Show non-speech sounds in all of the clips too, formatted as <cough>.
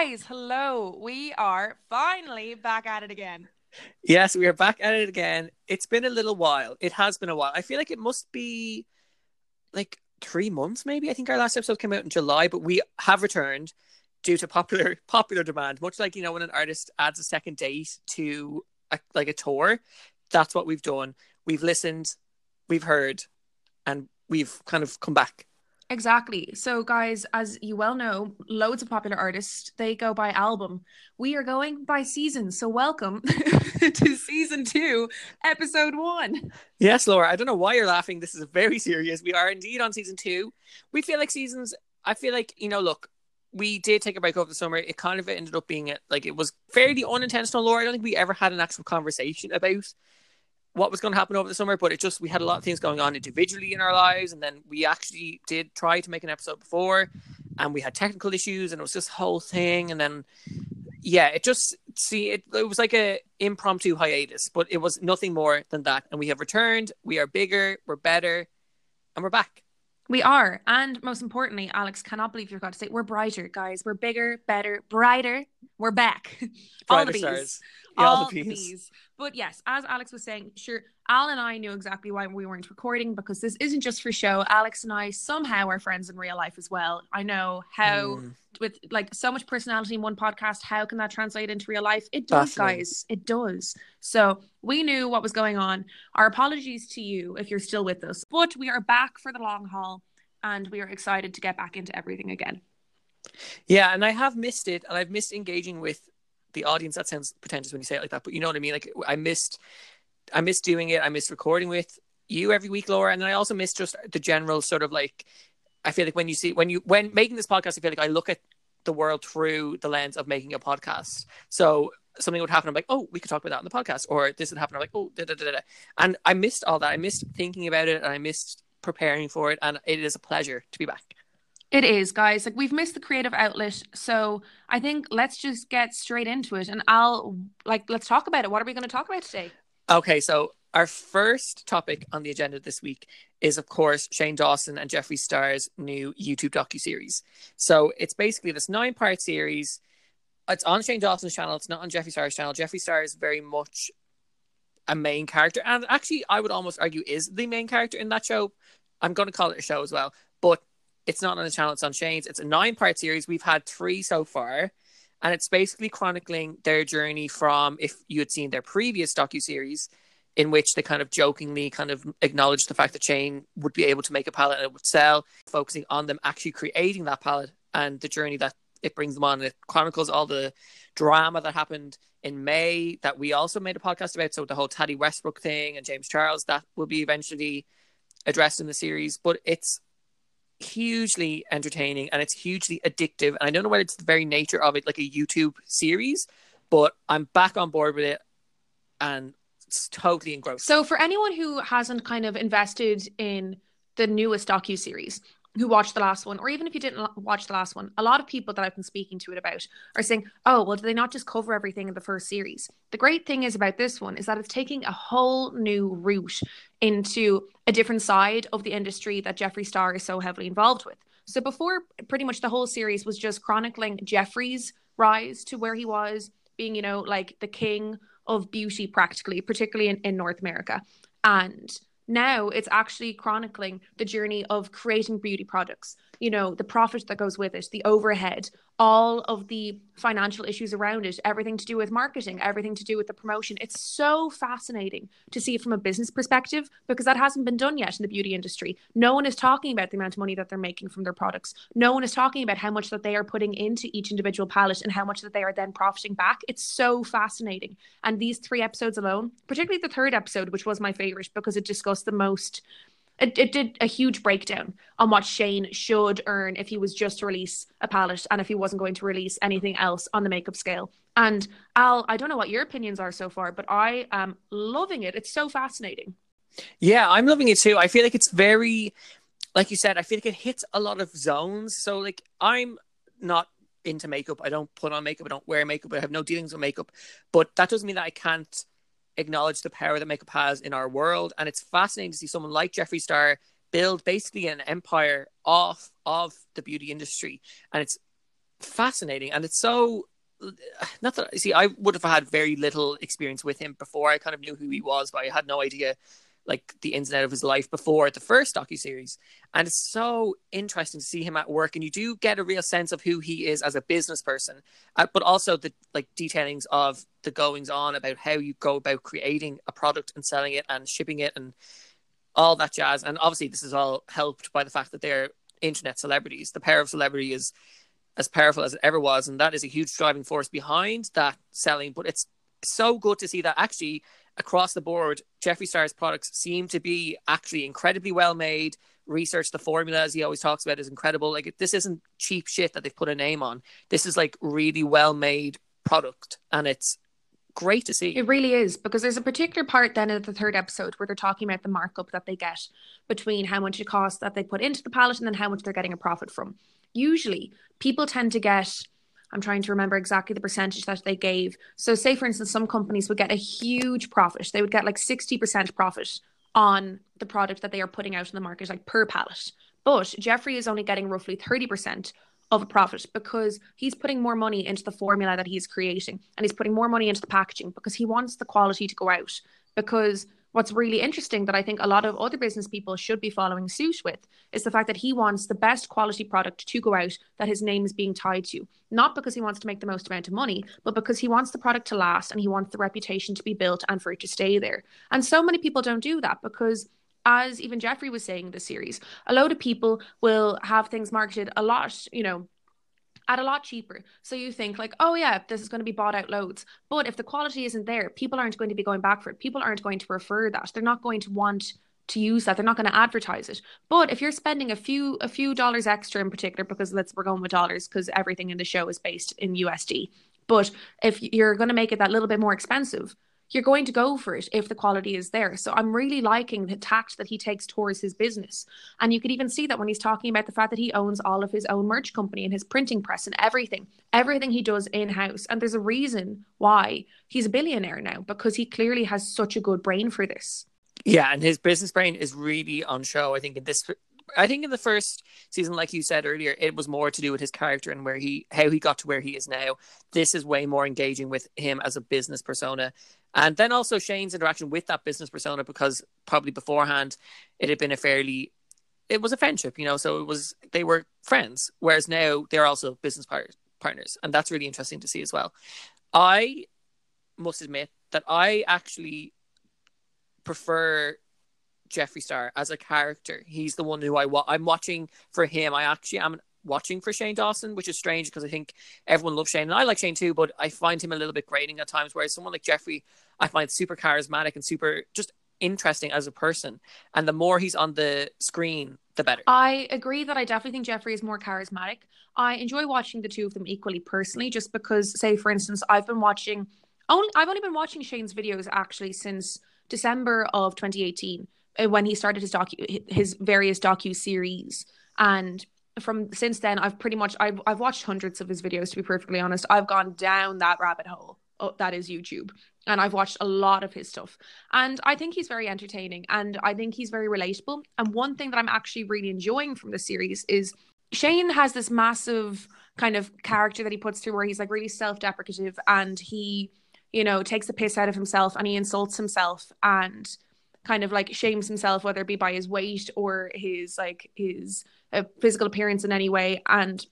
Guys, hello. We are finally back at it again. Yes, we are back at it again. It's been a little while. It has been a while. I feel like it must be like three months, maybe. I think our last episode came out in July, but we have returned due to popular <laughs> popular demand. Much like you know when an artist adds a second date to a, like a tour, that's what we've done. We've listened, we've heard, and we've kind of come back. Exactly. So, guys, as you well know, loads of popular artists they go by album. We are going by season. So, welcome <laughs> to season two, episode one. Yes, Laura. I don't know why you're laughing. This is very serious. We are indeed on season two. We feel like seasons. I feel like you know. Look, we did take a break over the summer. It kind of ended up being it like it was fairly unintentional. Laura, I don't think we ever had an actual conversation about what was going to happen over the summer, but it just we had a lot of things going on individually in our lives, and then we actually did try to make an episode before, and we had technical issues, and it was this whole thing, and then yeah, it just see it, it was like a impromptu hiatus, but it was nothing more than that, and we have returned. We are bigger, we're better, and we're back. We are, and most importantly, Alex cannot believe you're going to say we're brighter, guys. We're bigger, better, brighter. We're back. <laughs> all the bees. Yeah, all, the bees. But yes, as Alex was saying, sure, Al and I knew exactly why we weren't recording because this isn't just for show. Alex and I somehow are friends in real life as well. I know how mm. with like so much personality in one podcast, how can that translate into real life? It does, guys. It does. So we knew what was going on. Our apologies to you if you're still with us, but we are back for the long haul and we are excited to get back into everything again. Yeah, and I have missed it, and I've missed engaging with the audience. That sounds pretentious when you say it like that, but you know what I mean. Like I missed, I missed doing it. I missed recording with you every week, Laura, and then I also missed just the general sort of like. I feel like when you see when you when making this podcast, I feel like I look at the world through the lens of making a podcast. So something would happen, I'm like, oh, we could talk about that on the podcast, or this would happen, I'm like, oh, da, da, da, da. and I missed all that. I missed thinking about it, and I missed preparing for it, and it is a pleasure to be back. It is, guys. Like we've missed the creative outlet, so I think let's just get straight into it, and I'll like let's talk about it. What are we going to talk about today? Okay, so our first topic on the agenda this week is, of course, Shane Dawson and Jeffree Star's new YouTube docu series. So it's basically this nine-part series. It's on Shane Dawson's channel. It's not on Jeffree Star's channel. Jeffree Star is very much a main character, and actually, I would almost argue is the main character in that show. I'm going to call it a show as well, but it's not on the channel, it's on Shane's. It's a nine part series. We've had three so far. And it's basically chronicling their journey from if you had seen their previous docu series, in which they kind of jokingly kind of acknowledged the fact that Shane would be able to make a palette and it would sell, focusing on them actually creating that palette and the journey that it brings them on. It chronicles all the drama that happened in May that we also made a podcast about. So the whole Tati Westbrook thing and James Charles that will be eventually addressed in the series. But it's hugely entertaining and it's hugely addictive. And I don't know whether it's the very nature of it, like a YouTube series, but I'm back on board with it and it's totally engrossed. So, for anyone who hasn't kind of invested in the newest docu series, who watched the last one, or even if you didn't watch the last one, a lot of people that I've been speaking to it about are saying, oh, well, do they not just cover everything in the first series? The great thing is about this one is that it's taking a whole new route into a different side of the industry that Jeffree Star is so heavily involved with. So before, pretty much the whole series was just chronicling Jeffree's rise to where he was, being, you know, like the king of beauty practically, particularly in, in North America. And now it's actually chronicling the journey of creating beauty products you know the profit that goes with it the overhead all of the financial issues around it everything to do with marketing everything to do with the promotion. It's so fascinating to see it from a business perspective because that hasn't been done yet in the beauty industry. No one is talking about the amount of money that they're making from their products. No one is talking about how much that they are putting into each individual palette and how much that they are then profiting back. It's so fascinating. And these three episodes alone particularly the third episode which was my favorite because it discussed the most it, it did a huge breakdown on what Shane should earn if he was just to release a palette and if he wasn't going to release anything else on the makeup scale. And Al, I don't know what your opinions are so far, but I am loving it. It's so fascinating. Yeah, I'm loving it too. I feel like it's very, like you said, I feel like it hits a lot of zones. So, like, I'm not into makeup. I don't put on makeup. I don't wear makeup. I have no dealings with makeup. But that doesn't mean that I can't acknowledge the power that makeup has in our world. And it's fascinating to see someone like Jeffree Star build basically an empire off of the beauty industry. And it's fascinating, and it's so. Not that see, I would have had very little experience with him before. I kind of knew who he was, but I had no idea like the ins and out of his life before the first docu series, and it's so interesting to see him at work, and you do get a real sense of who he is as a business person, uh, but also the like detailings of the goings on about how you go about creating a product and selling it and shipping it and all that jazz. And obviously, this is all helped by the fact that they're internet celebrities. The power of celebrity is as powerful as it ever was, and that is a huge driving force behind that selling. But it's so good to see that actually across the board, Jeffree Star's products seem to be actually incredibly well made. Research the formula, as he always talks about, is incredible. Like this isn't cheap shit that they've put a name on. This is like really well made product, and it's great to see. It really is because there's a particular part then in the third episode where they're talking about the markup that they get between how much it costs that they put into the palette and then how much they're getting a profit from. Usually, people tend to get I'm trying to remember exactly the percentage that they gave. So, say for instance, some companies would get a huge profit. They would get like 60% profit on the product that they are putting out in the market, like per pallet. But Jeffree is only getting roughly 30% of a profit because he's putting more money into the formula that he's creating and he's putting more money into the packaging because he wants the quality to go out because what's really interesting that I think a lot of other business people should be following suit with is the fact that he wants the best quality product to go out that his name is being tied to. Not because he wants to make the most amount of money, but because he wants the product to last and he wants the reputation to be built and for it to stay there. And so many people don't do that because as even Jeffree was saying in the series, a load of people will have things marketed a lot, you know, at a lot cheaper. So you think like, oh yeah, this is going to be bought out loads. But if the quality isn't there, people aren't going to be going back for it. People aren't going to prefer that. They're not going to want to use that. They're not going to advertise it. But if you're spending a few a few dollars extra in particular, because let's we're going with dollars because everything in the show is based in USD. But if you're going to make it that little bit more expensive, you're going to go for it if the quality is there. So I'm really liking the tact that he takes towards his business. And you could even see that when he's talking about the fact that he owns all of his own merch company and his printing press and everything, everything he does in house. And there's a reason why he's a billionaire now because he clearly has such a good brain for this. Yeah, and his business brain is really on show. I think in this I think in the first season, like you said earlier, it was more to do with his character and where he how he got to where he is now. This is way more engaging with him as a business persona. And then also Shane's interaction with that business persona because probably beforehand it had been a fairly it was a friendship, you know, so it was they were friends, whereas now they're also business par- partners, and that's really interesting to see as well. I must admit that I actually prefer Jeffree Star as a character. He's the one who I wa- I'm watching for him. I actually am watching for Shane Dawson, which is strange because I think everyone loves Shane and I like Shane too, but I find him a little bit grating at times. Whereas someone like Jeffree, I find super charismatic and super just interesting as a person. And the more he's on the screen, the better. I agree that I definitely think Jeffree is more charismatic. I enjoy watching the two of them equally personally, just because, say, for instance, I've been watching only I've only been watching Shane's videos actually since December of 2018 uh, when he started his docu his various docu series and from since then I've pretty much I've I've watched hundreds of his videos to be perfectly honest. I've gone down that rabbit hole. Oh, that is YouTube. And I've watched a lot of his stuff. And I think he's very entertaining and I think he's very relatable. And one thing that I'm actually really enjoying from the series is Shane has this massive kind of character that he puts through where he's like really self-deprecative and he, you know, takes the piss out of himself and he insults himself and kind of like shames himself, whether it be by his weight or his like his uh, physical appearance in any way. And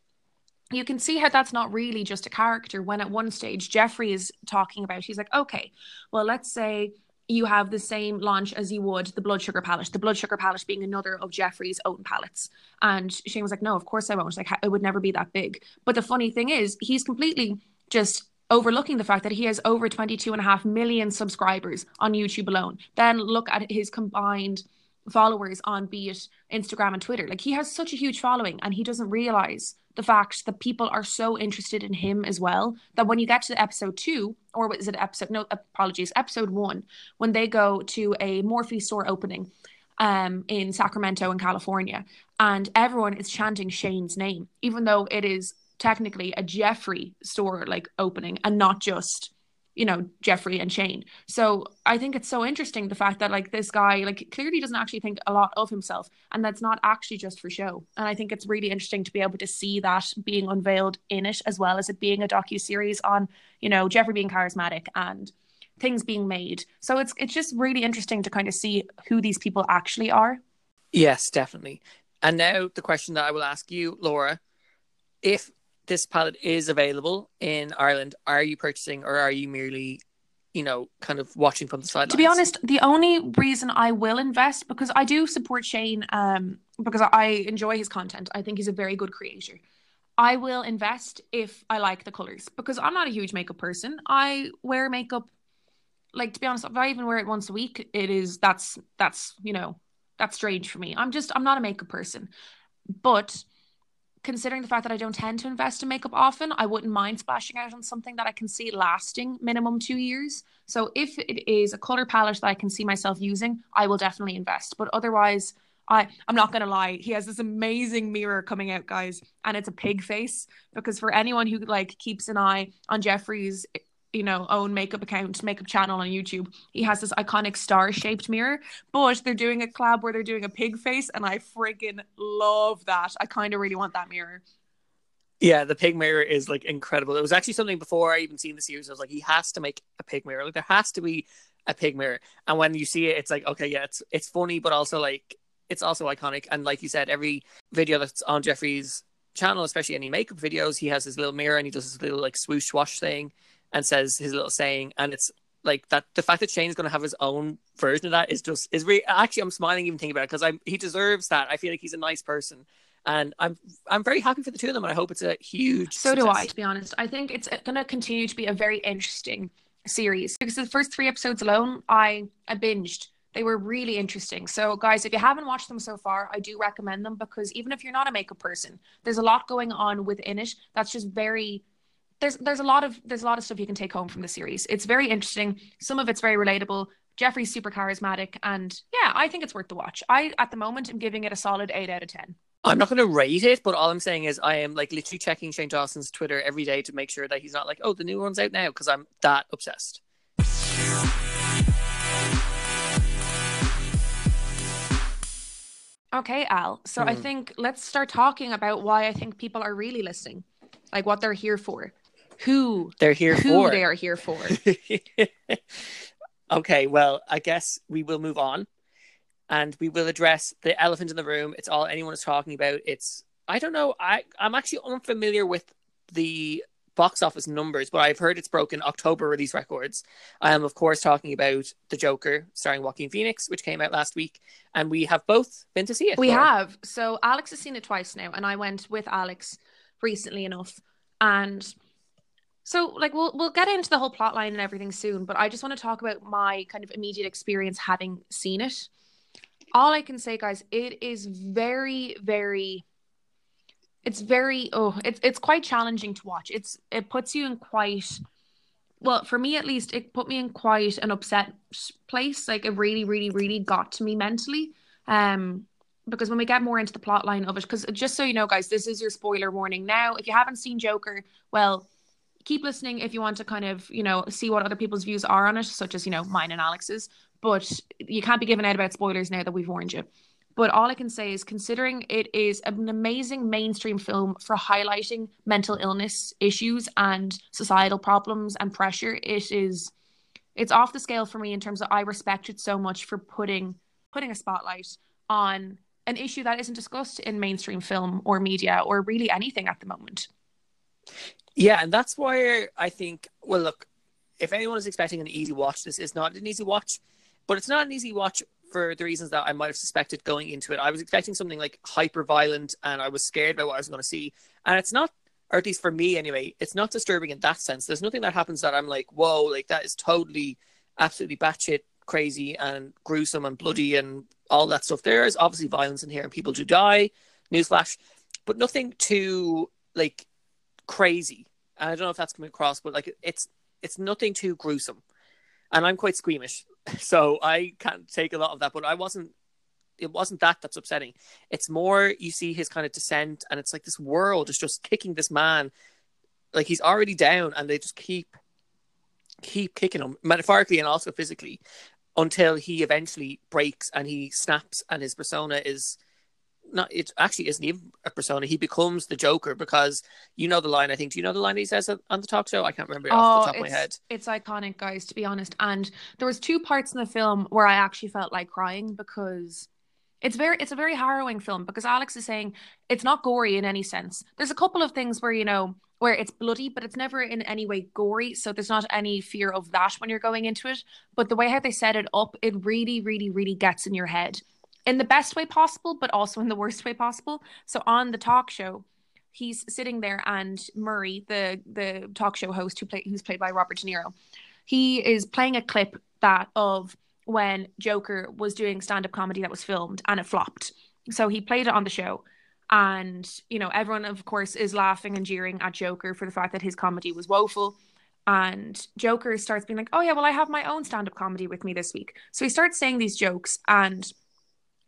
you can see how that's not really just a character when at one stage Jeffree is talking about, he's like, okay, well, let's say you have the same launch as you would the blood sugar palette, the blood sugar palette being another of Jeffree's own palettes. And Shane was like, no, of course I won't. Like, it would never be that big. But the funny thing is, he's completely just overlooking the fact that he has over 22 and a half million subscribers on YouTube alone. Then look at his combined followers on be it Instagram and Twitter. Like he has such a huge following and he doesn't realize the fact that people are so interested in him as well that when you get to episode two, or is it episode no apologies, episode one, when they go to a Morphe store opening um in Sacramento in California and everyone is chanting Shane's name, even though it is technically a Jeffree store like opening and not just you know Jeffree and Shane. So I think it's so interesting the fact that like this guy like clearly doesn't actually think a lot of himself and that's not actually just for show. And I think it's really interesting to be able to see that being unveiled in it as well as it being a docu series on, you know, Jeffree being charismatic and things being made. So it's it's just really interesting to kind of see who these people actually are. Yes, definitely. And now the question that I will ask you, Laura, if this palette is available in Ireland, are you purchasing or are you merely, you know, kind of watching from the sidelines? To be honest, the only reason I will invest because I do support Shane, um, because I enjoy his content. I think he's a very good creator. I will invest if I like the colors because I'm not a huge makeup person. I wear makeup like to be honest, if I even wear it once a week, it is that's that's you know that's strange for me. I'm just I'm not a makeup person, but considering the fact that I don't tend to invest in makeup often, I wouldn't mind splashing out on something that I can see lasting minimum two years. So if it is a color palette that I can see myself using, I will definitely invest. But otherwise, I I'm not gonna lie, he has this amazing mirror coming out, guys, and it's a pig face. Because for anyone who like keeps an eye on Jeffree's you know own makeup account makeup channel on youtube he has this iconic star shaped mirror but they're doing a collab where they're doing a pig face and i freaking love that. I kind of really want that mirror. Yeah the pig mirror is like incredible. It was actually something before i even seen the series. I was like he has to make a pig mirror. Like there has to be a pig mirror. And when you see it it's like okay yeah it's it's funny but also like it's also iconic. And like you said every video that's on jeffree's channel especially any makeup videos he has his little mirror and he does his little like swoosh wash thing and says his little saying, and it's like that. The fact that Shane's going to have his own version of that is just is really actually I'm smiling even thinking about it because I'm he deserves that. I feel like he's a nice person. And I'm I'm very happy for the two of them, and I hope it's a huge. So success. do I. To be honest, I think it's going to continue to be a very interesting series because the first three episodes alone, I I binged. They were really interesting. So, guys, if you haven't watched them so far, I do recommend them because even if you're not a makeup person, there's a lot going on within it that's just very there's there's a lot of there's a lot of stuff you can take home from the series. It's very interesting. Some of it's very relatable. Jeffree's super charismatic, and yeah, I think it's worth the watch. I at the moment am giving it a solid eight out of ten. I'm not going to rate it, but all I'm saying is I am like literally checking Shane Dawson's Twitter every day to make sure that he's not like, oh, the new one's out now because I'm that obsessed. Okay, Al. So I hmm. think let's start talking about why I think people are really listening, like what they're here for who they're here who for. they are here for. <laughs> okay, well, I guess we will move on and we will address the elephant in the room. It's all anyone is talking about. It's I don't know. I I'm actually unfamiliar with the box office numbers, but I've heard it's broken October release records. I am, of course, talking about The Joker, starring Joaquin Phoenix, which came out last week, and we have both been to see it. We have. So Alex has seen it twice now, and I went with Alex recently enough, and so like we'll we'll get into the whole plot line and everything soon, but I just want to talk about my kind of immediate experience having seen it. All I can say guys, it is very very it's very oh, it's it's quite challenging to watch. It's it puts you in quite well, for me at least, it put me in quite an upset place. Like it really really really got to me mentally. Um because when we get more into the plot line of it, because just so you know, guys, this is your spoiler warning. Now, if you haven't seen Joker, well, keep listening if you want to kind of you know see what other people's views are on it such as you know mine and alex's but you can't be giving out about spoilers now that we've warned you. But all i can say is considering it is an amazing mainstream film for highlighting mental illness issues and societal problems and pressure it is it's off the scale for me in terms of i respect it so much for putting putting a spotlight on an issue that isn't discussed in mainstream film or media or really anything at the moment yeah, and that's why I think. Well, look, if anyone is expecting an easy watch, this is not an easy watch, but it's not an easy watch for the reasons that I might have suspected going into it. I was expecting something like hyper violent, and I was scared about what I was going to see, and it's not. Or at least for me, anyway, it's not disturbing in that sense. There's nothing that happens that I'm like, whoa, like that is totally, absolutely batshit crazy and gruesome and bloody and all that stuff. There is obviously violence in here and people do die, newsflash, but nothing too like crazy. And I don't know if that's coming across, but like it's it's nothing too gruesome. And I'm quite squeamish, <laughs> so I can't take a lot of that. But I wasn't. It wasn't that that's upsetting. It's more you see his kind of descent, and it's like this world is just kicking this man, like he's already down, and they just keep keep kicking him metaphorically and also physically until he eventually breaks and he snaps and his persona is not it actually isn't even a persona. He becomes the joker because you know the line i think do you know the line he says on the talk show? I can't remember it off the oh, top of my head. it's iconic guys to be honest. And there was two parts in the film where i actually felt like crying because it's very it's a very harrowing film because alex is saying it's not gory in any sense. There's a couple of things where you know where it's bloody but it's never in any way gory. So there's not any fear of that when you're going into it. But the way how they set it up it really really really gets in your head in the best way possible, but also in the worst way possible. So on the talk show, he's sitting there, and Murray, the the talk show host who play who's played by Robert De Niro, he is playing a clip that of when Joker was doing stand up comedy that was filmed and it flopped. So he played it on the show. And, you know, everyone, of course, is laughing and jeering at Joker for the fact that his comedy was woeful. And Joker starts being like, oh, yeah, well, I have my own stand up comedy with me this week. So he starts saying these jokes and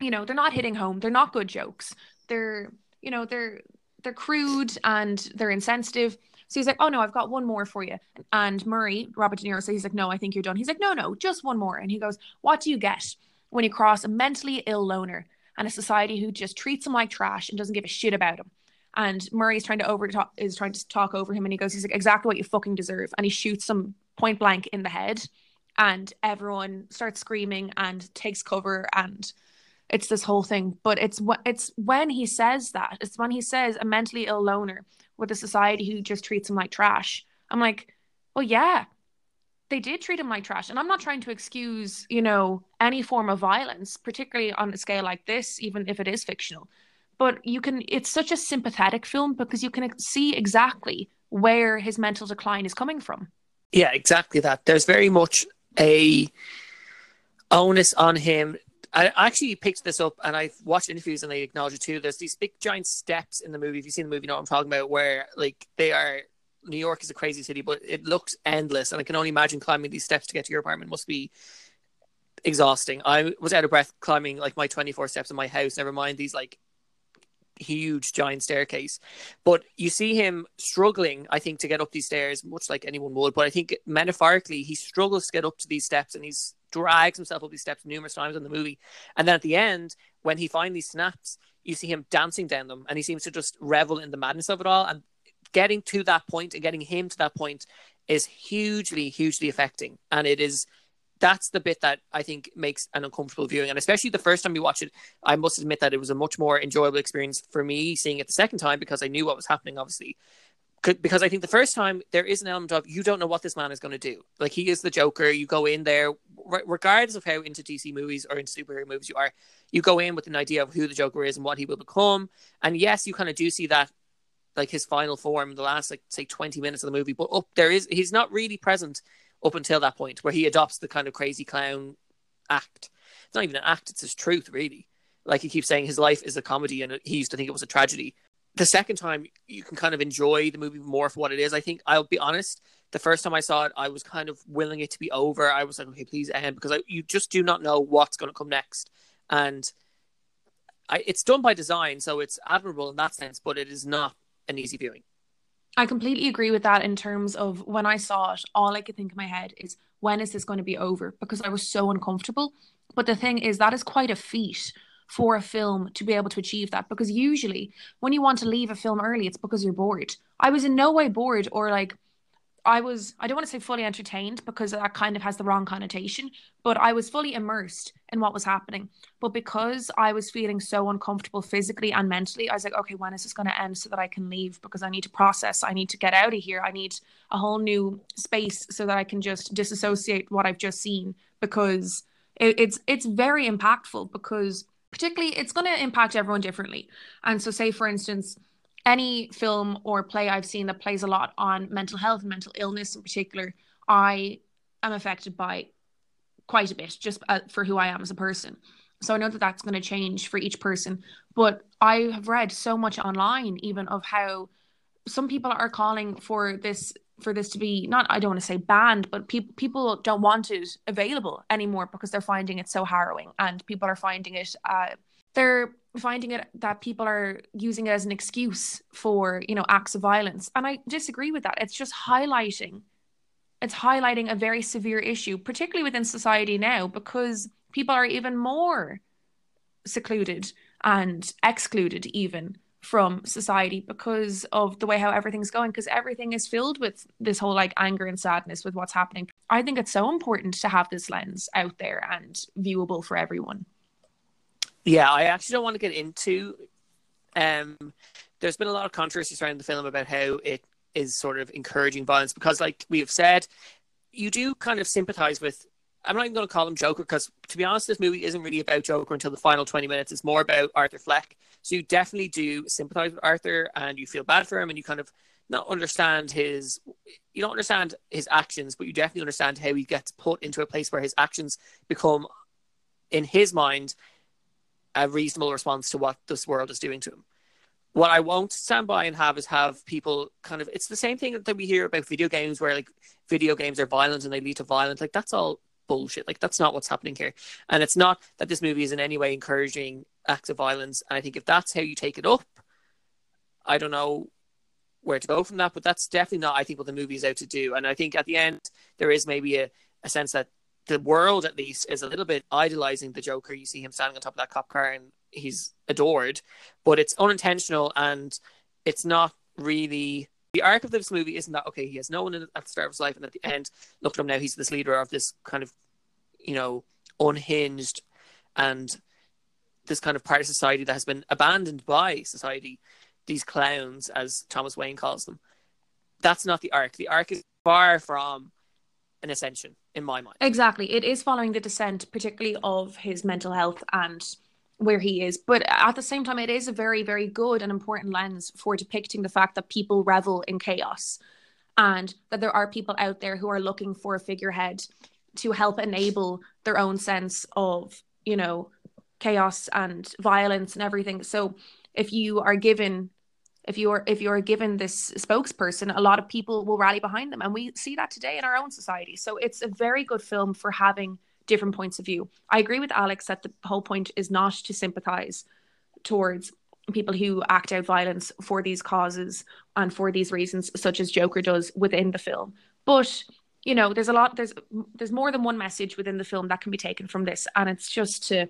you know, they're not hitting home. They're not good jokes. They're, you know, they're they're crude and they're insensitive. So he's like, "Oh no, I've got one more for you." And Murray, Robert De Niro, says, "He's like, no, I think you're done." He's like, "No, no, just one more." And he goes, "What do you get when you cross a mentally ill loner and a society who just treats him like trash and doesn't give a shit about him?" And Murray's trying to over is trying to talk over him, and he goes, "He's like, exactly what you fucking deserve." And he shoots him point blank in the head, and everyone starts screaming and takes cover and it's this whole thing but it's what it's when he says that it's when he says a mentally ill loner with a society who just treats him like trash. I'm like well yeah they did treat him like trash. And i'm not trying to excuse you know any form of violence particularly on a scale like this even if it is fictional. But you can it's such a sympathetic film because you can see exactly where his mental decline is coming from. Yeah exactly that. There's very much a onus on him I actually picked this up and I've watched interviews and they acknowledge it too. There's these big giant steps in the movie. If you've seen the movie, you know what I'm talking about, where like they are New York is a crazy city, but it looks endless. And I can only imagine climbing these steps to get to your apartment must be exhausting. I was out of breath climbing like my 24 steps in my house, never mind these like huge giant staircase. But you see him struggling, I think, to get up these stairs, much like anyone would. But I think metaphorically, he struggles to get up to these steps and he's drags himself up these steps numerous times in the movie. And then at the end, when he finally snaps, you see him dancing down them and he seems to just revel in the madness of it all. And getting to that point and getting him to that point is hugely, hugely affecting. And it is that's the bit that I think makes an uncomfortable viewing. And especially the first time you watch it, I must admit that it was a much more enjoyable experience for me seeing it the second time because I knew what was happening, obviously because I think the first time there is an element of you don't know what this man is going to do. Like he is the Joker. You go in there, regardless of how into DC movies or into superhero movies you are, you go in with an idea of who the Joker is and what he will become. And yes, you kind of do see that, like his final form, the last like say twenty minutes of the movie. But up there is he's not really present up until that point where he adopts the kind of crazy clown act. It's not even an act; it's his truth, really. Like he keeps saying, his life is a comedy, and he used to think it was a tragedy the second time you can kind of enjoy the movie more for what it is. I think I'll be honest. The first time I saw it, I was kind of willing it to be over. I was like, okay, please end because I, you just do not know what's going to come next, and I, it's done by design, so it's admirable in that sense. But it is not an easy viewing. I completely agree with that in terms of when I saw it, all I could think in my head is when is this going to be over? Because I was so uncomfortable. But the thing is, that is quite a feat for a film to be able to achieve that. Because usually when you want to leave a film early it's because you're bored. I was in no way bored or like i was i don't want to say fully entertained because that kind of has the wrong connotation but i was fully immersed in what was happening. But because i was feeling so uncomfortable physically and mentally i was like okay when is this going to end so that i can leave? Because i need to process. I need to get out of here. I need a whole new space so that i can just disassociate what i've just seen. Because it, it's it's very impactful because particularly it's going to impact everyone differently. And so, say for instance, any film or play I've seen that plays a lot on mental health and mental illness in particular, I am affected by quite a bit just uh, for who I am as a person. So I know that that's going to change for each person. But I have read so much online, even of how some people are calling for this for this to be not I don't want to say banned, but people people don't want it available anymore because they're finding it so harrowing, and people are finding it. Uh, they're finding it that people are using it as an excuse for you know acts of violence, and I disagree with that. It's just highlighting it's highlighting a very severe issue, particularly within society now, because people are even more secluded and excluded even from society because of the way how everything's going because everything is filled with this whole like anger and sadness with what's happening i think it's so important to have this lens out there and viewable for everyone yeah i actually don't want to get into um there's been a lot of controversy surrounding the film about how it is sort of encouraging violence because like we have said you do kind of sympathize with I'm not even going to call him Joker because, to be honest, this movie isn't really about Joker until the final 20 minutes. It's more about Arthur Fleck. So you definitely do sympathize with Arthur and you feel bad for him and you kind of not understand his, you don't understand his actions, but you definitely understand how he gets put into a place where his actions become, in his mind, a reasonable response to what this world is doing to him. What I won't stand by and have is have people kind of, it's the same thing that we hear about video games where like video games are violent and they lead to violence. Like that's all bullshit. Like that's not what's happening here. And it's not that this movie is in any way encouraging acts of violence. And I think if that's how you take it up, I don't know where to go from that. But that's definitely not, I think, what the movie is out to do. And I think at the end there is maybe a, a sense that the world at least is a little bit idolizing the Joker. You see him standing on top of that cop car and he's adored, but it's unintentional and it's not really the arc of this movie isn't that okay. He has no one at the start of his life, and at the end, look at him now. He's this leader of this kind of, you know, unhinged, and this kind of part of society that has been abandoned by society. These clowns, as Thomas Wayne calls them. That's not the arc. The arc is far from an ascension in my mind. Exactly. It is following the descent, particularly of his mental health and where he is. But at the same time, it is a very, very good and important lens for depicting the fact that people revel in chaos and that there are people out there who are looking for a figurehead to help enable their own sense of, you know, chaos and violence and everything. So if you are given if you're if you're given this spokesperson a lot of people will rally behind them and we see that today in our own society so it's a very good film for having different points of view. I agree with Alex that the whole point is not to sympathize towards people who act out violence for these causes and for these reasons, such as Joker does within the film. But you know, there's a lot. There's there's more than one message within the film that can be taken from this, and it's just to.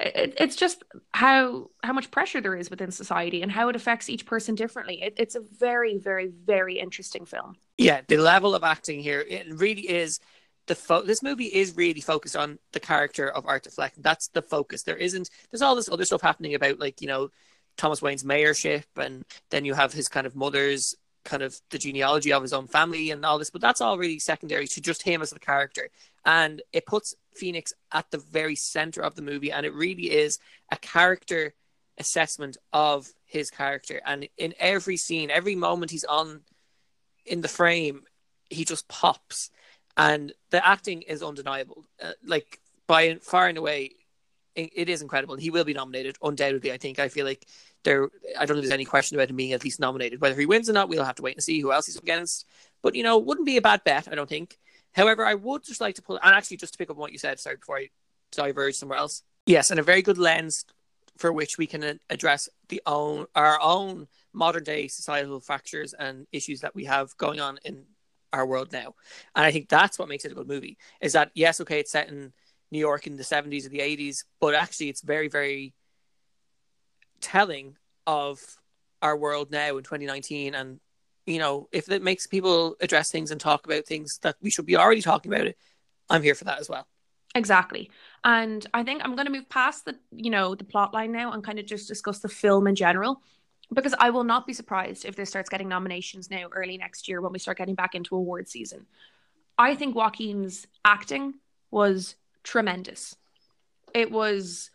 It, it's just how how much pressure there is within society and how it affects each person differently. It, it's a very, very, very interesting film. Yeah, the level of acting here it really is the fo- this movie is really focused on the character of Arthur Fleck. That's the focus. There isn't. There's all this other stuff happening about like you know Thomas Wayne's mayorship, and then you have his kind of mother's kind of the genealogy of his own family and all this. But that's all really secondary to just him as the character, and it puts Phoenix at the very center of the movie, and it really is a character assessment of his character. And in every scene, every moment he's on in the frame, he just pops and the acting is undeniable. Uh, like by far and away, it, is incredible. He will be nominated undoubtedly. I think. I feel like there. I don't think there's any question about him being at least nominated. Whether he wins or not, we'll have to wait and see who else he's against. But you know, wouldn't be a bad bet. I don't think. However, I would just like to pull and actually just to pick up on what you said. Sorry, before I diverge somewhere else. Yes, and a very good lens for which we can address the own our own modern day societal fractures and issues that we have going on in our world now. And I think that's what makes it a good movie. Is that yes, okay, it's set in New York in the seventies or the eighties, but actually it's very, very telling of our world now in 2019 and you know if it makes people address things and talk about things that we should be already talking about it i'm here for that as well exactly and i think i'm going to move past the you know the plot line now and kind of just discuss the film in general because I will not be surprised if this starts getting nominations now early next year when we start getting back into award season. I think Joaquin's acting was tremendous. It was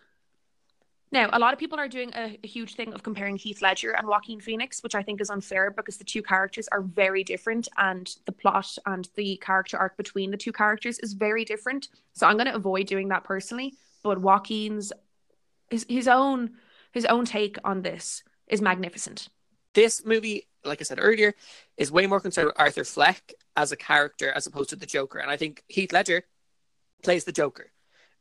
now a lot of people are doing a, a, huge thing of comparing Heath Ledger and Joaquin Phoenix, which I think is unfair because the two characters are very different and the plot and the character arc between the two characters is very different. So I'm going to avoid doing that personally. But Joaquin's his his own his own take on this is magnificent. This movie, like I said earlier, is way more concerned with Arthur Fleck as a character as opposed to the Joker. And I think Heath Ledger plays the Joker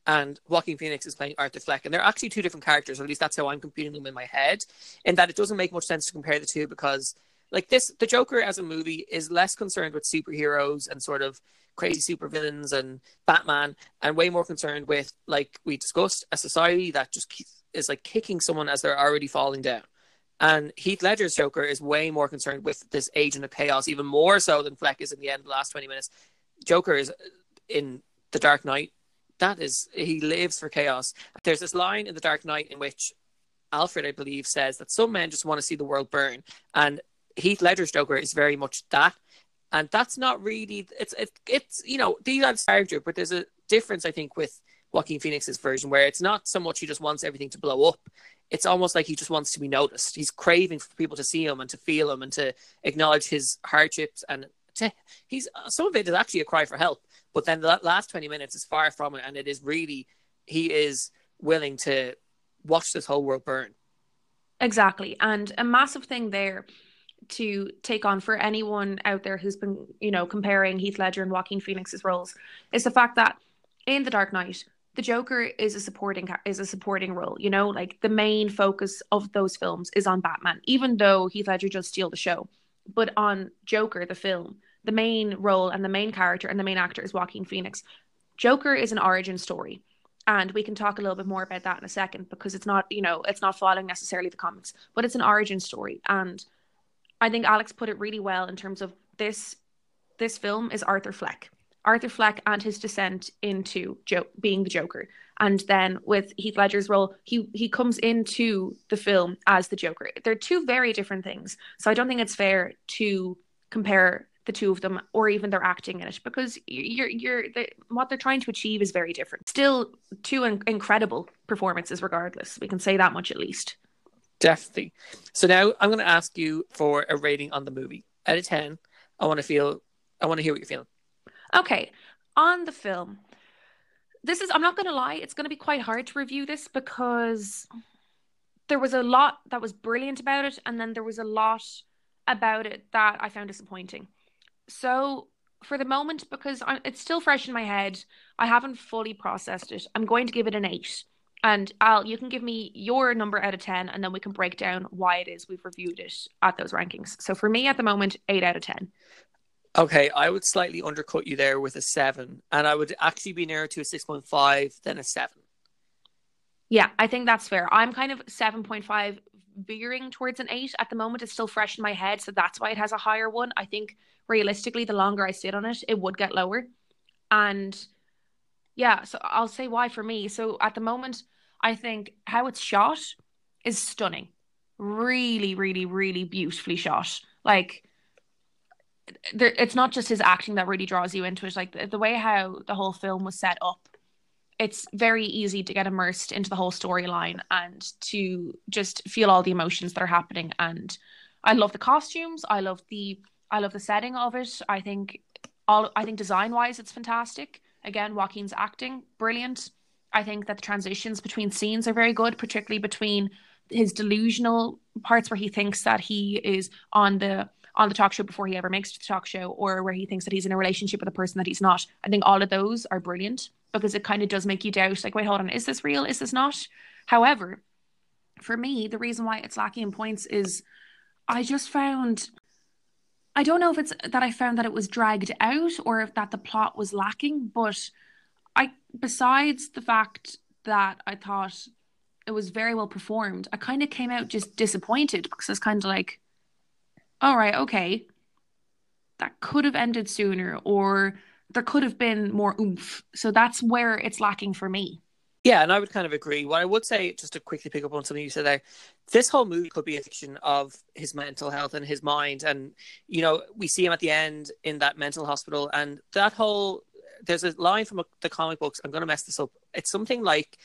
and Joaquin Phoenix is playing Arthur Fleck. And they're actually two different characters, or at least that's how I'm computing them in my head. In that it doesn't make much sense to compare the two because like this the Joker as a movie is less concerned with superheroes and sort of crazy supervillains and Batman and way more concerned with like we discussed a society that just is like kicking someone as they're already falling down. And Heath Ledger's Joker is way more concerned with this agent of chaos, even more so than Fleck is in the end of the last 20 minutes. Joker is in The Dark Knight. That is, he lives for chaos. There's this line in The Dark Knight in which Alfred, I believe, says that some men just want to see the world burn. And Heath Ledger's Joker is very much that. And that's not really, it's, it, it's you know, these are character, but there's a difference, I think, with Joaquin Phoenix's version, where it's not so much he just wants everything to blow up. It's almost like he just wants to be noticed. He's craving for people to see him and to feel him and to acknowledge his hardships. And to, he's some of it is actually a cry for help. But then the last 20 minutes is far from it. And it is really, he is willing to watch this whole world burn. Exactly. And a massive thing there to take on for anyone out there who's been, you know, comparing Heath Ledger and Joaquin Phoenix's roles is the fact that in The Dark Knight, the Joker is a supporting is a supporting role. You know, like the main focus of those films is on Batman, even though Heath Ledger does steal the show. But on Joker, the film, the main role and the main character and the main actor is Joaquin Phoenix. Joker is an origin story. And we can talk a little bit more about that in a second because it's not, you know, it's not following necessarily the comics, but it's an origin story. And I think Alex put it really well in terms of this this film is Arthur Fleck. Arthur Fleck and his descent into jo- being the Joker. And then with Heath Ledger's role, he he comes into the film as the Joker. They're two very different things. So I don't think it's fair to compare the two of them or even their acting in it because you're you're the, what they're trying to achieve is very different. Still two in- incredible performances regardless. We can say that much at least. Definitely. So now I'm going to ask you for a rating on the movie. Out of 10, I want to feel I want to hear what you're feeling. Okay, on the film. This is, I'm not going to lie, it's going to be quite hard to review this because there was a lot that was brilliant about it, and then there was a lot about it that I found disappointing. So, for the moment, because I, it's still fresh in my head, I haven't fully processed it. I'm going to give it an eight. And Al, you can give me your number out of 10, and then we can break down why it is we've reviewed it at those rankings. So for me at the moment, 8 out of 10. Okay, I would slightly undercut you there with a seven, and I would actually be nearer to a six point five than a seven. Yeah, I think that's fair. I'm kind of seven point five, veering towards an eight at the moment. It's still fresh in my head, so that's why it has a higher one. I think realistically, the longer I sit on it, it would get lower. And yeah, so I'll say why for me. So at the moment, I think how it's shot is stunning. Really, really, really beautifully shot. Like there, it's not just his acting that really draws you into it. Like the, the way how the whole film was set up, it's very easy to get immersed into the whole storyline and to just feel all the emotions that are happening. And I love the costumes. I love the I love the setting of it. I think all I think design wise, it's fantastic. Again, Joaquin's acting brilliant. I think that the transitions between scenes are very good, particularly between his delusional parts where he thinks that he is on the on the talk show before he ever makes the talk show or where he thinks that he's in a relationship with a person that he's not. I think all of those are brilliant because it kind of does make you doubt like, wait, hold on, is this real? Is this not? However, for me, the reason why it's lacking in points is I just found I don't know if it's that I found that it was dragged out or if that the plot was lacking, but I besides the fact that I thought it was very well performed, I kind of came out just disappointed because it's kind of like all right, okay, that could have ended sooner, or there could have been more oomph. So that's where it's lacking for me. Yeah, and I would kind of agree. What I would say, just to quickly pick up on something you said there, this whole movie could be a fiction of his mental health and his mind. And, you know, we see him at the end in that mental hospital, and that whole there's a line from the comic books. I'm going to mess this up. It's something like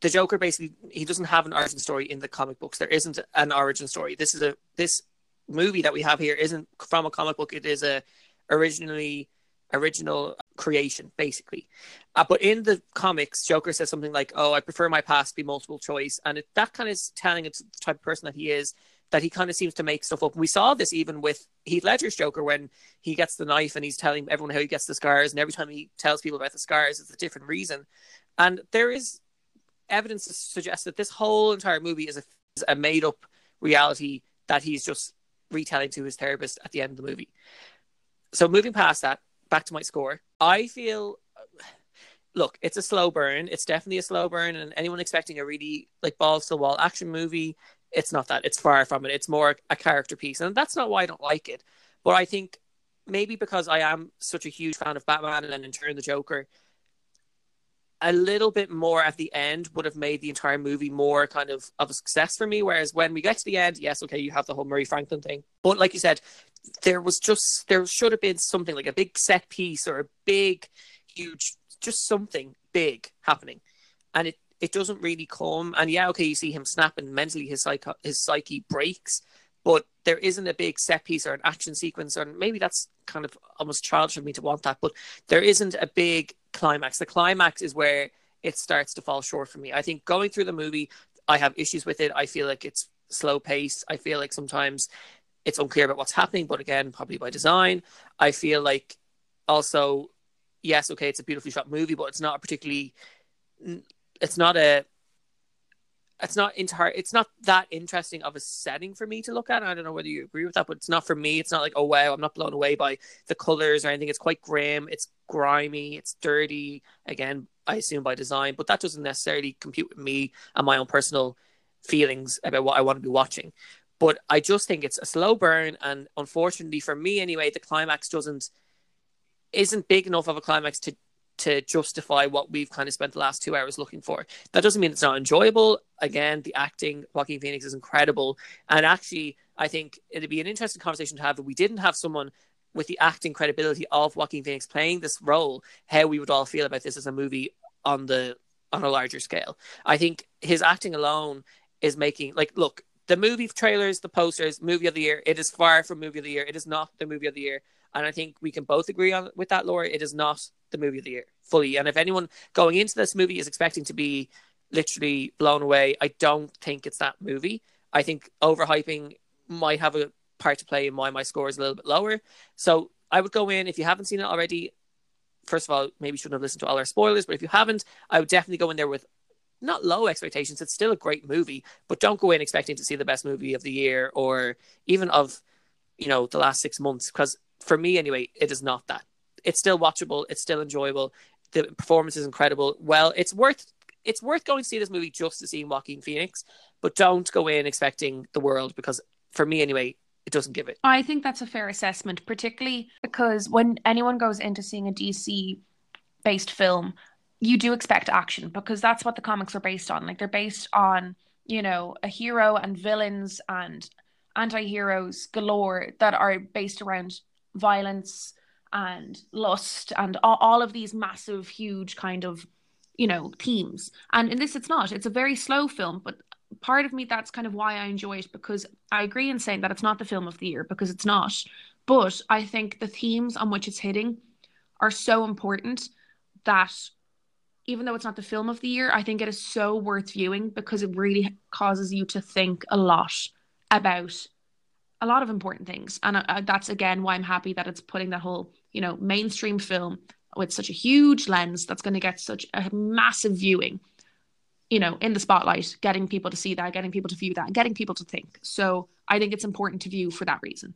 the Joker basically he doesn't have an origin story in the comic books. There isn't an origin story. This is a this movie that we have here isn't from a comic book. It is a originally original creation, basically. Uh, but in the comics, Joker says something like, "Oh, I prefer my past to be multiple choice," and it, that kind of is telling it's the type of person that he is. That he kind of seems to make stuff up. We saw this even with Heath Ledger's Joker when he gets the knife and he's telling everyone how he gets the scars, and every time he tells people about the scars, it's a different reason. And there is evidence to suggest that this whole entire movie is a, is a made up reality that he's just retelling to his therapist at the end of the movie. So moving past that, back to my score. I feel <sighs> look, it's a slow burn. It's definitely a slow burn, and anyone expecting a really like balls to the wall action movie, it's not that. It's far from it. It's more a character piece, and that's not why I don't like it. But I think maybe because I am such a huge fan of Batman and in turn the Joker, a little bit more at the end would have made the entire movie more kind of of a success for me. Whereas when we get to the end, yes, okay, you have the whole Murray Franklin thing, but like you said, there was just there should have been something like a big set piece or a big, huge, just something big happening, and it it doesn't really come. And yeah, okay, you see him snapping mentally, his psyche his psyche breaks, but there isn't a big set piece or an action sequence, or maybe that's kind of almost childish of me to want that, but there isn't a big climax. The climax is where it starts to fall short for me. I think going through the movie, I have issues with it. I feel like it's slow pace. I feel like sometimes it's unclear about what's happening, but again, probably by design. I feel like also, yes, okay, it's a beautifully shot movie, but it's not a particularly, it's not a, it's not entire, it's not that interesting of a setting for me to look at. I don't know whether you agree with that, but it's not for me. It's not like, oh wow, I'm not blown away by the colors or anything. It's quite grim. It's grimy. It's dirty. Again, I assume by design, but that doesn't necessarily compute with me and my own personal feelings about what I want to be watching. But I just think it's a slow burn, and unfortunately for me anyway, the climax doesn't isn't big enough of a climax to to justify what we've kind of spent the last two hours looking for. That doesn't mean it's not enjoyable. Again, the acting, Joaquin Phoenix is incredible, and actually, I think it'd be an interesting conversation to have if we didn't have someone with the acting credibility of Joaquin Phoenix playing this role, how we would all feel about this as a movie on the on a larger scale. I think his acting alone is making like look the movie trailers, the posters, movie of the year. It is far from movie of the year. It is not the movie of the year, and I think we can both agree on with that, Laura. It is not the movie of the year fully. And if anyone going into this movie is expecting to be literally blown away, I don't think it's that movie. I think overhyping might have a part to play in why my score is a little bit lower. So I would go in if you haven't seen it already. First of all, maybe you shouldn't have listened to all our spoilers, but if you haven't, I would definitely go in there with not low expectations. It's still a great movie, but don't go in expecting to see the best movie of the year or even of, you know, the last six months. Because for me, anyway, it is not that. It's still watchable. It's still enjoyable. The performance is incredible. Well, it's worth it's worth going to see this movie just to see Joaquin Phoenix, but don't go in expecting the world because for me anyway, it doesn't give it. I think that's a fair assessment, particularly because when anyone goes into seeing a DC based film, you do expect action because that's what the comics are based on. Like they're based on, you know, a hero and villains and anti-heroes galore that are based around violence and lust and all, all of these massive huge kind of you know themes. And in this it's not. It's a very slow film but part of me that's kind of why i enjoy it because i agree in saying that it's not the film of the year because it's not. But i think the themes on which it's hitting are so important that even though it's not the film of the year, I think it is so worth viewing because it really causes you to think a lot about a lot of important things. And uh, that's again why I'm happy that it's putting that whole, you know, mainstream film with such a huge lens that's going to get such a massive viewing, you know, in the spotlight, getting people to see that, getting people to view that, getting people to think. So I think it's important to view for that reason.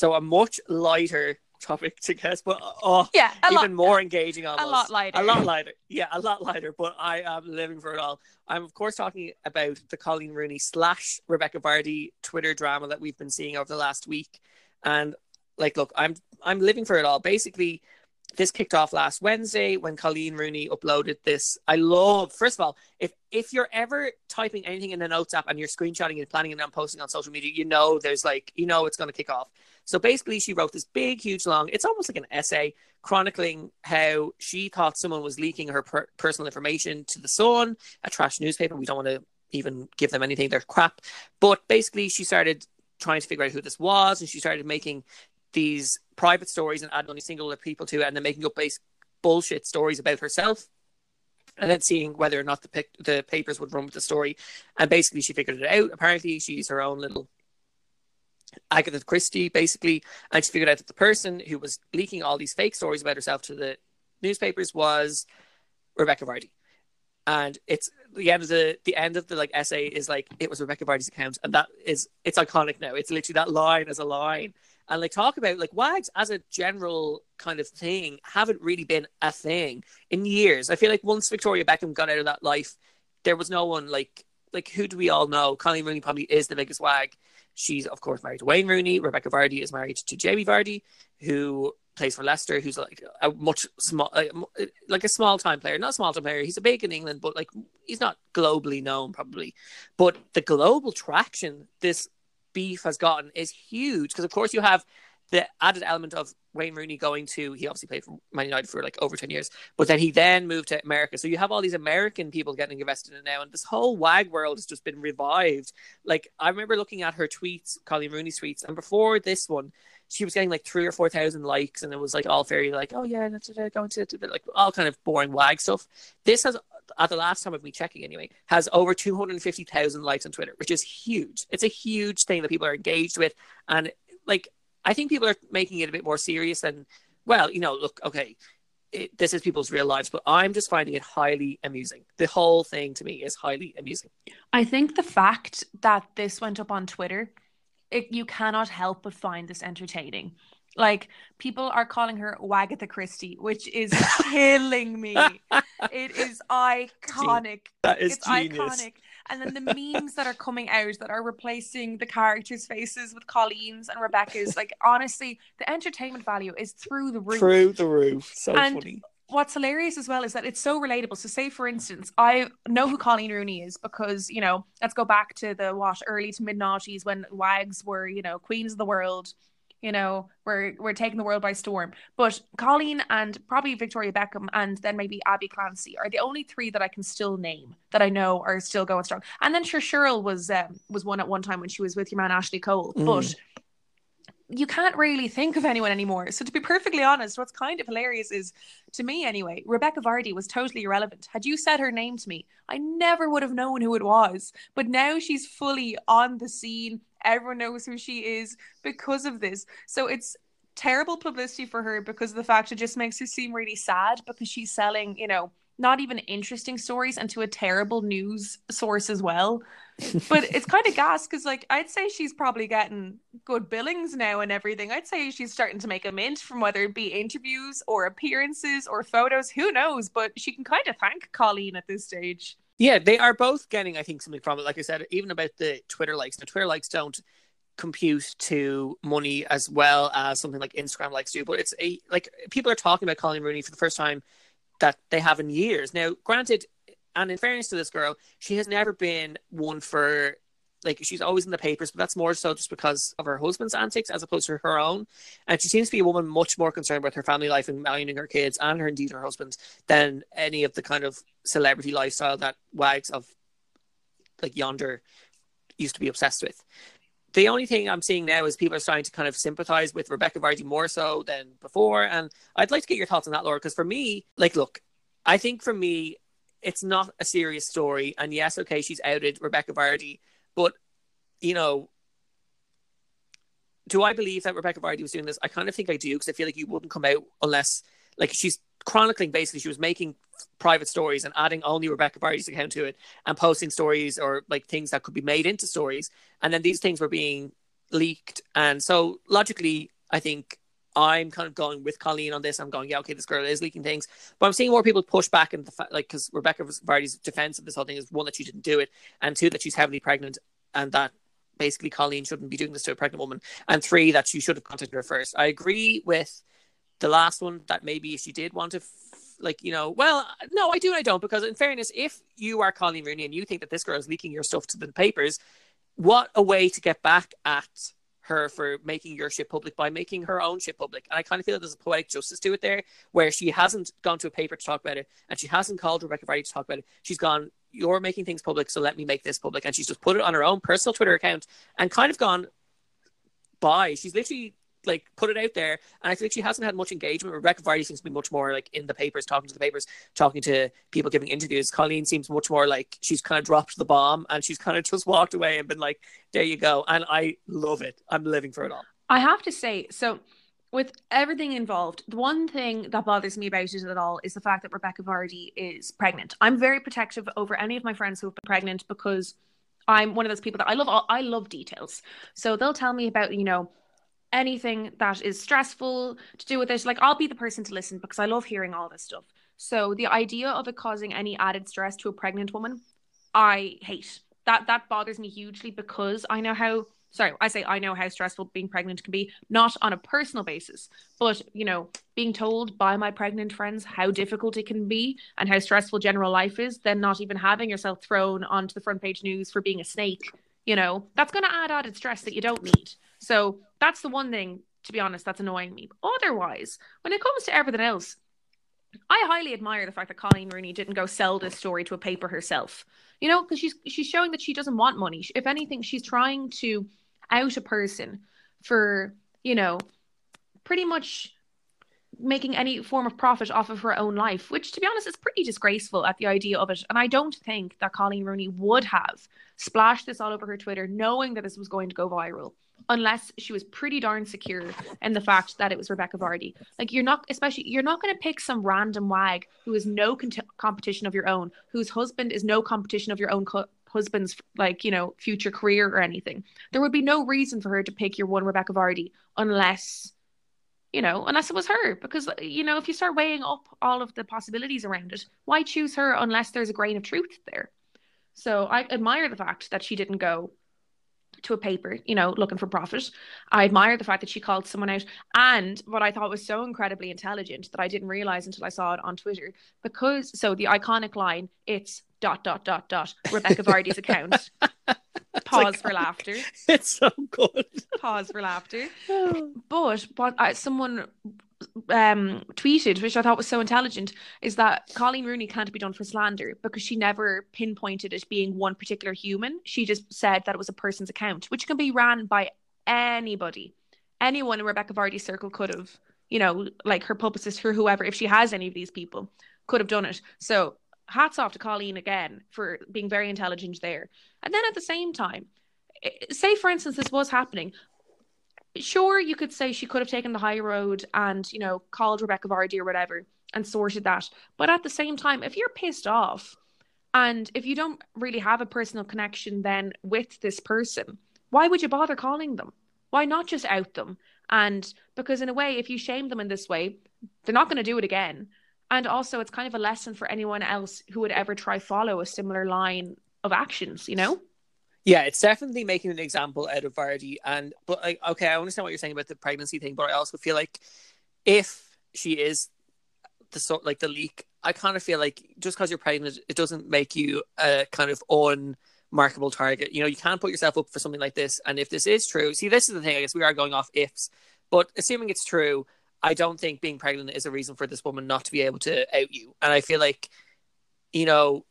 So a much lighter topic to guess, but oh, yeah, even lot, more engaging. Almost. A lot lighter. A lot lighter. Yeah, a lot lighter. But I am living for it all. I'm of course talking about the Colleen Rooney slash Rebekah Vardy Twitter drama that we've been seeing over the last week, and like, look, I'm I'm living for it all. Basically, this kicked off last Wednesday when Colleen Rooney uploaded this. I love, first of all, if if you're ever typing anything in the notes app and you're screenshotting and planning it on posting on social media, you know there's like you know it's going to kick off. So basically, she wrote this big, huge, long. It's almost like an essay chronicling how she thought someone was leaking her per- personal information to the Sun, a trash newspaper. We don't want to even give them anything; they're crap. But basically, she started trying to figure out who this was, and she started making these private stories and adding only single people to it, and then making up base bullshit stories about herself, and then seeing whether or not the pic- the papers would run with the story. And basically, she figured it out. Apparently, she's her own little Agatha Christie, basically, and she figured out that the person who was leaking all these fake stories about herself to the newspapers was Rebekah Vardy. and it's the end of the the end of the like essay is like it was Rebekah Vardy's account, and that is it's iconic now. It's literally that line as a line, and like talk about like wags as a general kind of thing haven't really been a thing in years. I feel like once Victoria Beckham got out of that life, there was no one like like who do we all know? Colleen Rooney probably is the biggest wag. She's of course married to Wayne Rooney. Rebekah Vardy is married to Jamie Vardy, who plays for Leicester, who's like a much small, like a small time player, not a small time player. He's a big in England, but like he's not globally known probably. But the global traction this beef has gotten is huge because of course you have the added element of Wayne Rooney going to he obviously played for Man United for like over 10 years but then he then moved to America. So you have all these American people getting invested in now and this whole wag world has just been revived. Like I remember looking at her tweets Colleen Rooney's tweets and before this one she was getting like three or four thousand likes and it was like all very like oh yeah going to like all kind of boring wag stuff. This has at the last time of me checking anyway has over 250,000 likes on Twitter which is huge it's a huge thing that people are engaged with and like I think people are making it a bit more serious than, well, you know, look, okay, it, this is people's real lives, but I'm just finding it highly amusing. The whole thing to me is highly amusing. I think the fact that this went up on Twitter, it, you cannot help but find this entertaining. Like people are calling her Wagatha Christie, which is <laughs> killing me. it is iconic. That is it's genius. iconic and then the memes that are coming out that are replacing the characters' faces with Colleen's and Rebecca's. Like <laughs> honestly, the entertainment value is through the roof. Through the roof. So And- funny. What's hilarious as well is that it's so relatable. So, say for instance, I know who Colleen Rooney is because you know, let's go back to the what early to mid noughties when wags were you know queens of the world. You know, we're we're taking the world by storm. But Colleen and probably Victoria Beckham and then maybe Abbey Clancy are the only three that I can still name that I know are still going strong. And then sure Cheryl was um, was one at one time when she was with your man Ashley Cole. Mm. But you can't really think of anyone anymore. So to be perfectly honest, what's kind of hilarious is to me anyway, Rebekah Vardy was totally irrelevant. Had you said her name to me, I never would have known who it was. But now she's fully on the scene. Everyone knows who she is because of this. So it's terrible publicity for her because of the fact it just makes her seem really sad because she's selling, you know, not even interesting stories and to a terrible news source as well. But it's kind of gas because, like, I'd say she's probably getting good billings now and everything. I'd say she's starting to make a mint from whether it be interviews or appearances or photos. Who knows? But she can kind of thank Colleen at this stage. Yeah, they are both getting, I think, something from it. Like I said, even about the Twitter likes. Now, Twitter likes don't compute to money as well as something like Instagram likes do. But it's a like people are talking about Colleen Rooney for the first time that they have in years. Now, granted, and in fairness to this girl, she has never been one for like she's always in the papers, but that's more so just because of her husband's antics as opposed to her own. And she seems to be a woman much more concerned with her family life and marrying her kids and her indeed her husband than any of the kind of celebrity lifestyle that wags of like yonder used to be obsessed with. The only thing I'm seeing now is people are starting to kind of sympathize with Rebekah Vardy more so than before. And I'd like to get your thoughts on that, Laura, because for me, like, look, I think for me, it's not a serious story. And yes, okay, she's outed Rebekah Vardy, but you know, do I believe that Rebekah Vardy was doing this? I kind of think I do because I feel like you wouldn't come out unless, like, she's chronicling basically she was making private stories and adding only Rebekah Vardy's account to it and posting stories or like things that could be made into stories. And then these things were being leaked. And so logically, I think I'm kind of going with Colleen on this. I'm going, yeah, okay, this girl is leaking things, but I'm seeing more people push back in the fact, like, because Rebekah Vardy's defense of this whole thing is one that she didn't do it, and two that she's heavily pregnant, and that basically Colleen shouldn't be doing this to a pregnant woman, and three that she should have contacted her first. I agree with the last one that maybe if she did want to. F- like you know, well, no, I do and I don't because in fairness, if you are Colleen Rooney and you think that this girl is leaking your stuff to the papers, what a way to get back at her for making your shit public by making her own shit public. And I kind of feel like there's a poetic justice to it there, where she hasn't gone to a paper to talk about it, and she hasn't called Rebekah Vardy to talk about it. She's gone, "You're making things public, so let me make this public," and she's just put it on her own personal Twitter account and kind of gone by. She's literally like put it out there, and I like she hasn't had much engagement. Rebekah Vardy seems to be much more like in the papers, talking to the papers, talking to people, giving interviews. Colleen seems much more like she's kind of dropped the bomb and she's kind of <laughs> just walked away and been like, "There you go," and I love it. I'm living for it all. I have to say, so with everything involved, the one thing that bothers me about it at all is the fact that Rebekah Vardy is pregnant. I'm very protective over any of my friends who have been pregnant because I'm one of those people that I love. All, I love details, so they'll tell me about you know anything that is stressful to do with it. Like I'll be the person to listen because I love hearing all this stuff. So the idea of it causing any added stress to a pregnant woman, I hate. That that bothers me hugely because I know how sorry, I say I know how stressful being pregnant can be, not on a personal basis, but you know, being told by my pregnant friends how difficult it can be and how stressful general life is, then not even having yourself thrown onto the front page news for being a snake, you know, that's going to add added stress that you don't need. So that's the one thing, to be honest, that's annoying me. Otherwise, when it comes to everything else, I highly admire the fact that Colleen Rooney didn't go sell this story to a paper herself. You know, because she's she's showing that she doesn't want money. If anything, she's trying to out a person for, you know, pretty much making any form of profit off of her own life, which to be honest is pretty disgraceful at the idea of it. And I don't think that Colleen Rooney would have splashed this all over her Twitter knowing that this was going to go viral unless she was pretty darn secure in the fact that it was Rebekah Vardy. Like you're not, especially you're not going to pick some random wag who is no competition of your own, whose husband is no competition of your own co- husband's like you know future career or anything. There would be no reason for her to pick your one Rebekah Vardy unless you know unless it was her because you know if you start weighing up all of the possibilities around it, why choose her unless there's a grain of truth there? So I admire the fact that she didn't go to a paper, you know, looking for profit. I admire the fact that she called someone out. And what I thought was so incredibly intelligent that I didn't realize until I saw it on Twitter, because so the iconic line, it's dot, dot, dot, dot, Rebekah Vardy's account. <laughs> Pause for laughter. It's so good. Pause for laughter. <laughs> but what uh, someone um, tweeted, which I thought was so intelligent, is that Colleen Rooney can't be done for slander because she never pinpointed it being one particular human. She just said that it was a person's account, which can be ran by anybody. Anyone in Rebekah Vardy's circle could have, you know, like her publicist or whoever, if she has any of these people, could have done it. So hats off to Colleen again for being very intelligent there. And then at the same time, say for instance this was happening sure you could say she could have taken the high road and you know called rebekah vardy or whatever and sorted that. But at the same time if you're pissed off and if you don't really have a personal connection then with this person why would you bother calling them? Why not just out them? And because in a way if you shame them in this way they're not going to do it again. And also it's kind of a lesson for anyone else who would ever try follow a similar line of actions you know yeah, it's definitely making an example out of Vardy. And but like, okay, I understand what you're saying about the pregnancy thing, but I also feel like if she is the sort like the leak, I kind of feel like just because you're pregnant, it doesn't make you a kind of unmarkable target. You know, you can't put yourself up for something like this. And if this is true, see, this is the thing. I guess we are going off ifs, but assuming it's true, I don't think being pregnant is a reason for this woman not to be able to out you. And I feel like, you know,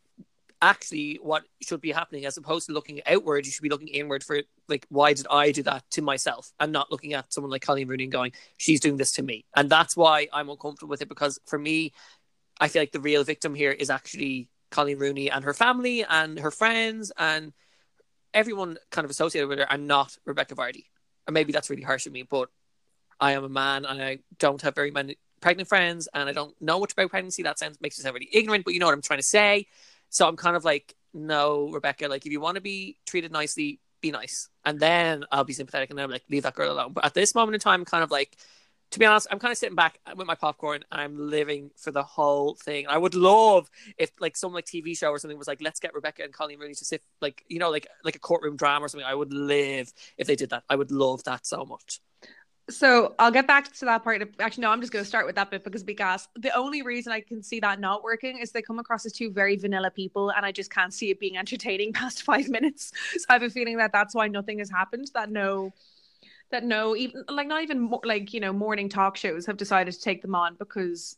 actually what should be happening as opposed to looking outward you should be looking inward for like why did i do that to myself? And not looking at someone like colleen rooney and going she's doing this to me. And that's why i'm uncomfortable with it because for me i feel like the real victim here is actually colleen rooney and her family and her friends and everyone kind of associated with her and not rebekah vardy. And maybe that's really harsh of me but i am a man and i don't have very many pregnant friends and i don't know much about pregnancy. That sounds makes me sound really ignorant but you know what i'm trying to say so I'm kind of like, no, Rebekah, like if you want to be treated nicely, be nice. And then I'll be sympathetic and then I'm like, leave that girl alone. But at this moment in time, I'm kind of like, to be honest, I'm kind of sitting back with my popcorn and I'm living for the whole thing. I would love if like some like TV show or something was like, let's get Rebekah and Colleen Rooney to sit like you know like like a courtroom drama or something. I would live if they did that. I would love that so much. So I'll get back to that part. Actually, no, I'm just going to start with that bit because because the only reason I can see that not working is they come across as two very vanilla people, and I just can't see it being entertaining <laughs> past five minutes. So I have a feeling that that's why nothing has happened. That no, that no, even like not even more, like you know morning talk shows have decided to take them on because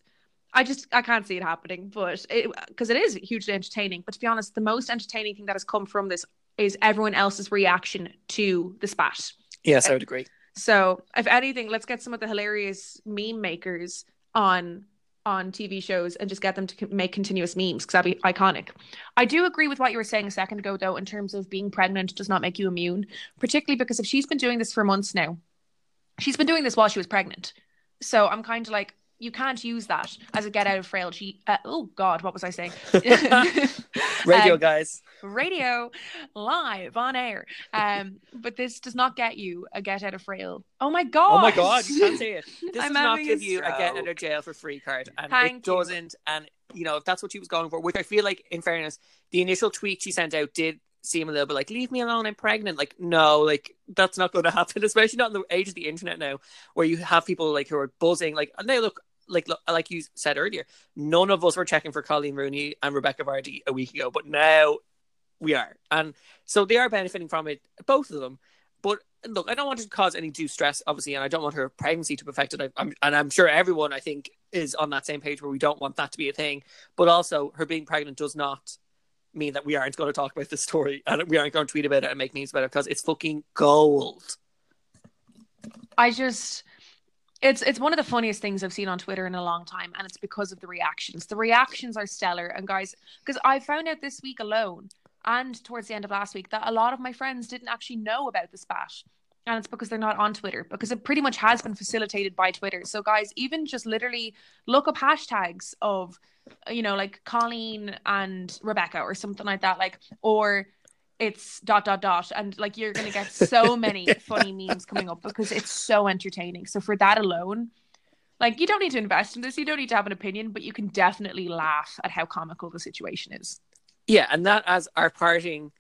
I just I can't see it happening. But because it, it is hugely entertaining. But to be honest, the most entertaining thing that has come from this is everyone else's reaction to the spat. Yes, I would agree so, if anything, let's get some of the hilarious meme makers on on TV shows and just get them to make continuous memes because that'd be iconic. I do agree with what you were saying a second ago, though, in terms of being pregnant does not make you immune, particularly because if she's been doing this for months now, she's been doing this while she was pregnant. So I'm kind of like, you can't use that as a get out of frail cheat. Uh, oh God, what was I saying? <laughs> <laughs> Radio Um, guys. radio live on air. Um, but this does not get you a get out of frail. Oh my god! Oh my god, you can't <laughs> say it. This I'm does not give a you a get out of jail for free card, and Thank it doesn't. And you know, if that's what she was going for, which I feel like, in fairness, the initial tweet she sent out did seem a little bit like, "Leave me alone, I'm pregnant." Like, no, like that's not going to happen, especially not in the age of the internet now, where you have people like who are buzzing. Like, and they look. Like like you said earlier, none of us were checking for Colleen Rooney and Rebekah Vardy a week ago, but now we are, and so they are benefiting from it, both of them. But look, I don't want to cause any due stress, obviously, and I don't want her pregnancy to be affected. I, I'm, and I'm sure everyone, I think, is on that same page where we don't want that to be a thing. But also, her being pregnant does not mean that we aren't going to talk about this story and we aren't going to tweet about it and make memes about it because it's fucking gold. I just it's it's one of the funniest things I've seen on Twitter in a long time, and it's because of the reactions. The reactions are stellar, and guys, because I found out this week alone and towards the end of last week that a lot of my friends didn't actually know about the spat. And it's because they're not on Twitter, because it pretty much has been facilitated by Twitter. So, guys, even just literally look up hashtags of, you know, like Colleen and Rebekah or something like that, like, or it's dot dot dot. And like you're gonna get so <laughs> many funny memes coming up because it's so entertaining. So for that alone like you don't need to invest in this. You don't need to have an opinion but you can definitely laugh at how comical the situation is. Yeah, and that as our parting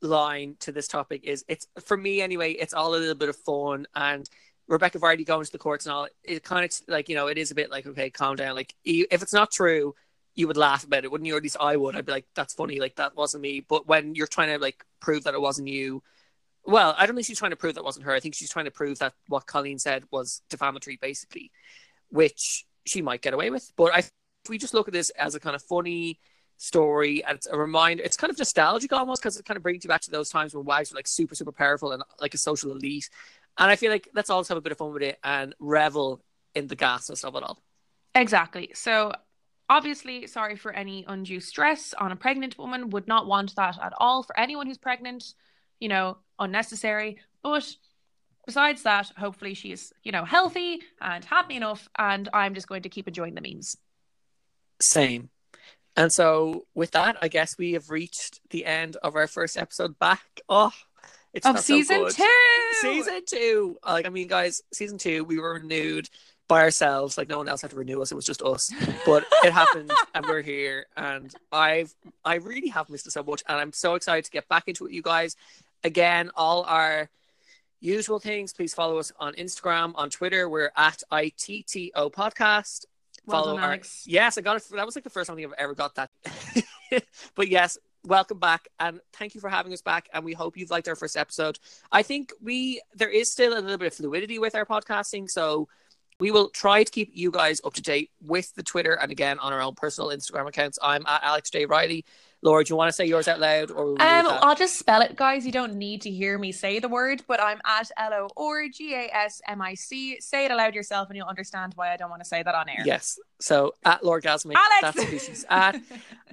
line to this topic is it's for me anyway, it's all a little bit of fun. And Rebekah Vardy going to the courts and all it kind of like you know it is a bit like okay calm down. Like if it's not true you would laugh about it wouldn't you? Or at least I would. I'd be like that's funny like that wasn't me. But when you're trying to like prove that it wasn't you well I don't think she's trying to prove that wasn't her. I think she's trying to prove that what Colleen said was defamatory basically which she might get away with. But I if we just look at this as a kind of funny story and it's a reminder it's kind of nostalgic almost because it kind of brings you back to those times when wives were like super super powerful and like a social elite. And I feel like let's all have a bit of fun with it and revel in the gasness of it all. Exactly. So obviously sorry for any undue stress on a pregnant woman. Would not want that at all for anyone who's pregnant you know unnecessary. But besides that hopefully she's you know healthy and happy enough and i'm just going to keep enjoying the memes same. And so with that I guess we have reached the end of our first episode back. Oh it's of so season good. two! Season two. Like I mean guys season two we were renewed by ourselves like no one else had to renew us it was just us. But it happened <laughs> and we're here and i've i really have missed it so much and i'm so excited to get back into it you guys. Again all our usual things please follow us on instagram on twitter we're at itto podcast. Well follow done, our Alex. yes i got it that was like the first time I think i've ever got that. <laughs> But yes welcome back and thank you for having us back and we hope you've liked our first episode. I think we there is still a little bit of fluidity with our podcasting so we will try to keep you guys up to date with the Twitter and again on our own personal Instagram accounts. I'm at Alex J. Riley. Laura, do you want to say yours out loud or will we leave Um. I'll just spell it, guys. You don't need to hear me say the word, but I'm at L O R G A S M I C. Say it aloud yourself, and you'll understand why I don't want to say that on air. Yes. So at Lorgasmic, Alex. that's who she's <laughs> at.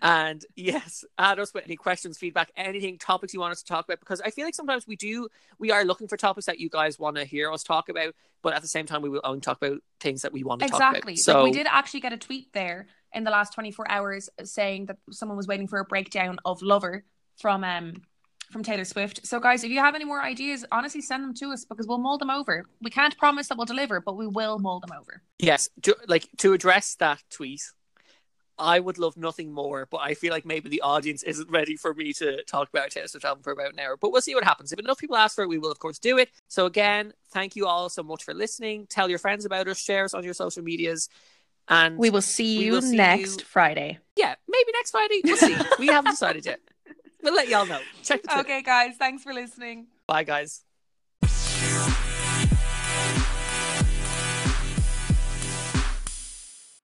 And yes, add us with any questions, feedback, anything, topics you want us to talk about. Because I feel like sometimes we do, we are looking for topics that you guys want to hear us talk about, but at the same time, we will only talk about things that we want to talk about. exactly. So Like we did actually get a tweet there in the last 24 hours saying that someone was waiting for a breakdown of Lover from um from Taylor Swift. So guys, if you have any more ideas, honestly send them to us because we'll mold them over. We can't promise that we'll deliver, but we will mold them over. yes, to, like to address that tweet, I would love nothing more, but I feel like maybe the audience isn't ready for me to talk about Taylor Swift album for about an hour. But we'll see what happens. If enough people ask for it, we will of course do it. So again, thank you all so much for listening. Tell your friends about us, share us on your social medias, and We will see you will see next you- Friday. yeah, maybe next Friday. We'll see. we haven't decided yet. We'll let y'all know. Check the <laughs> Twitter. Okay, guys, thanks for listening. Bye, guys.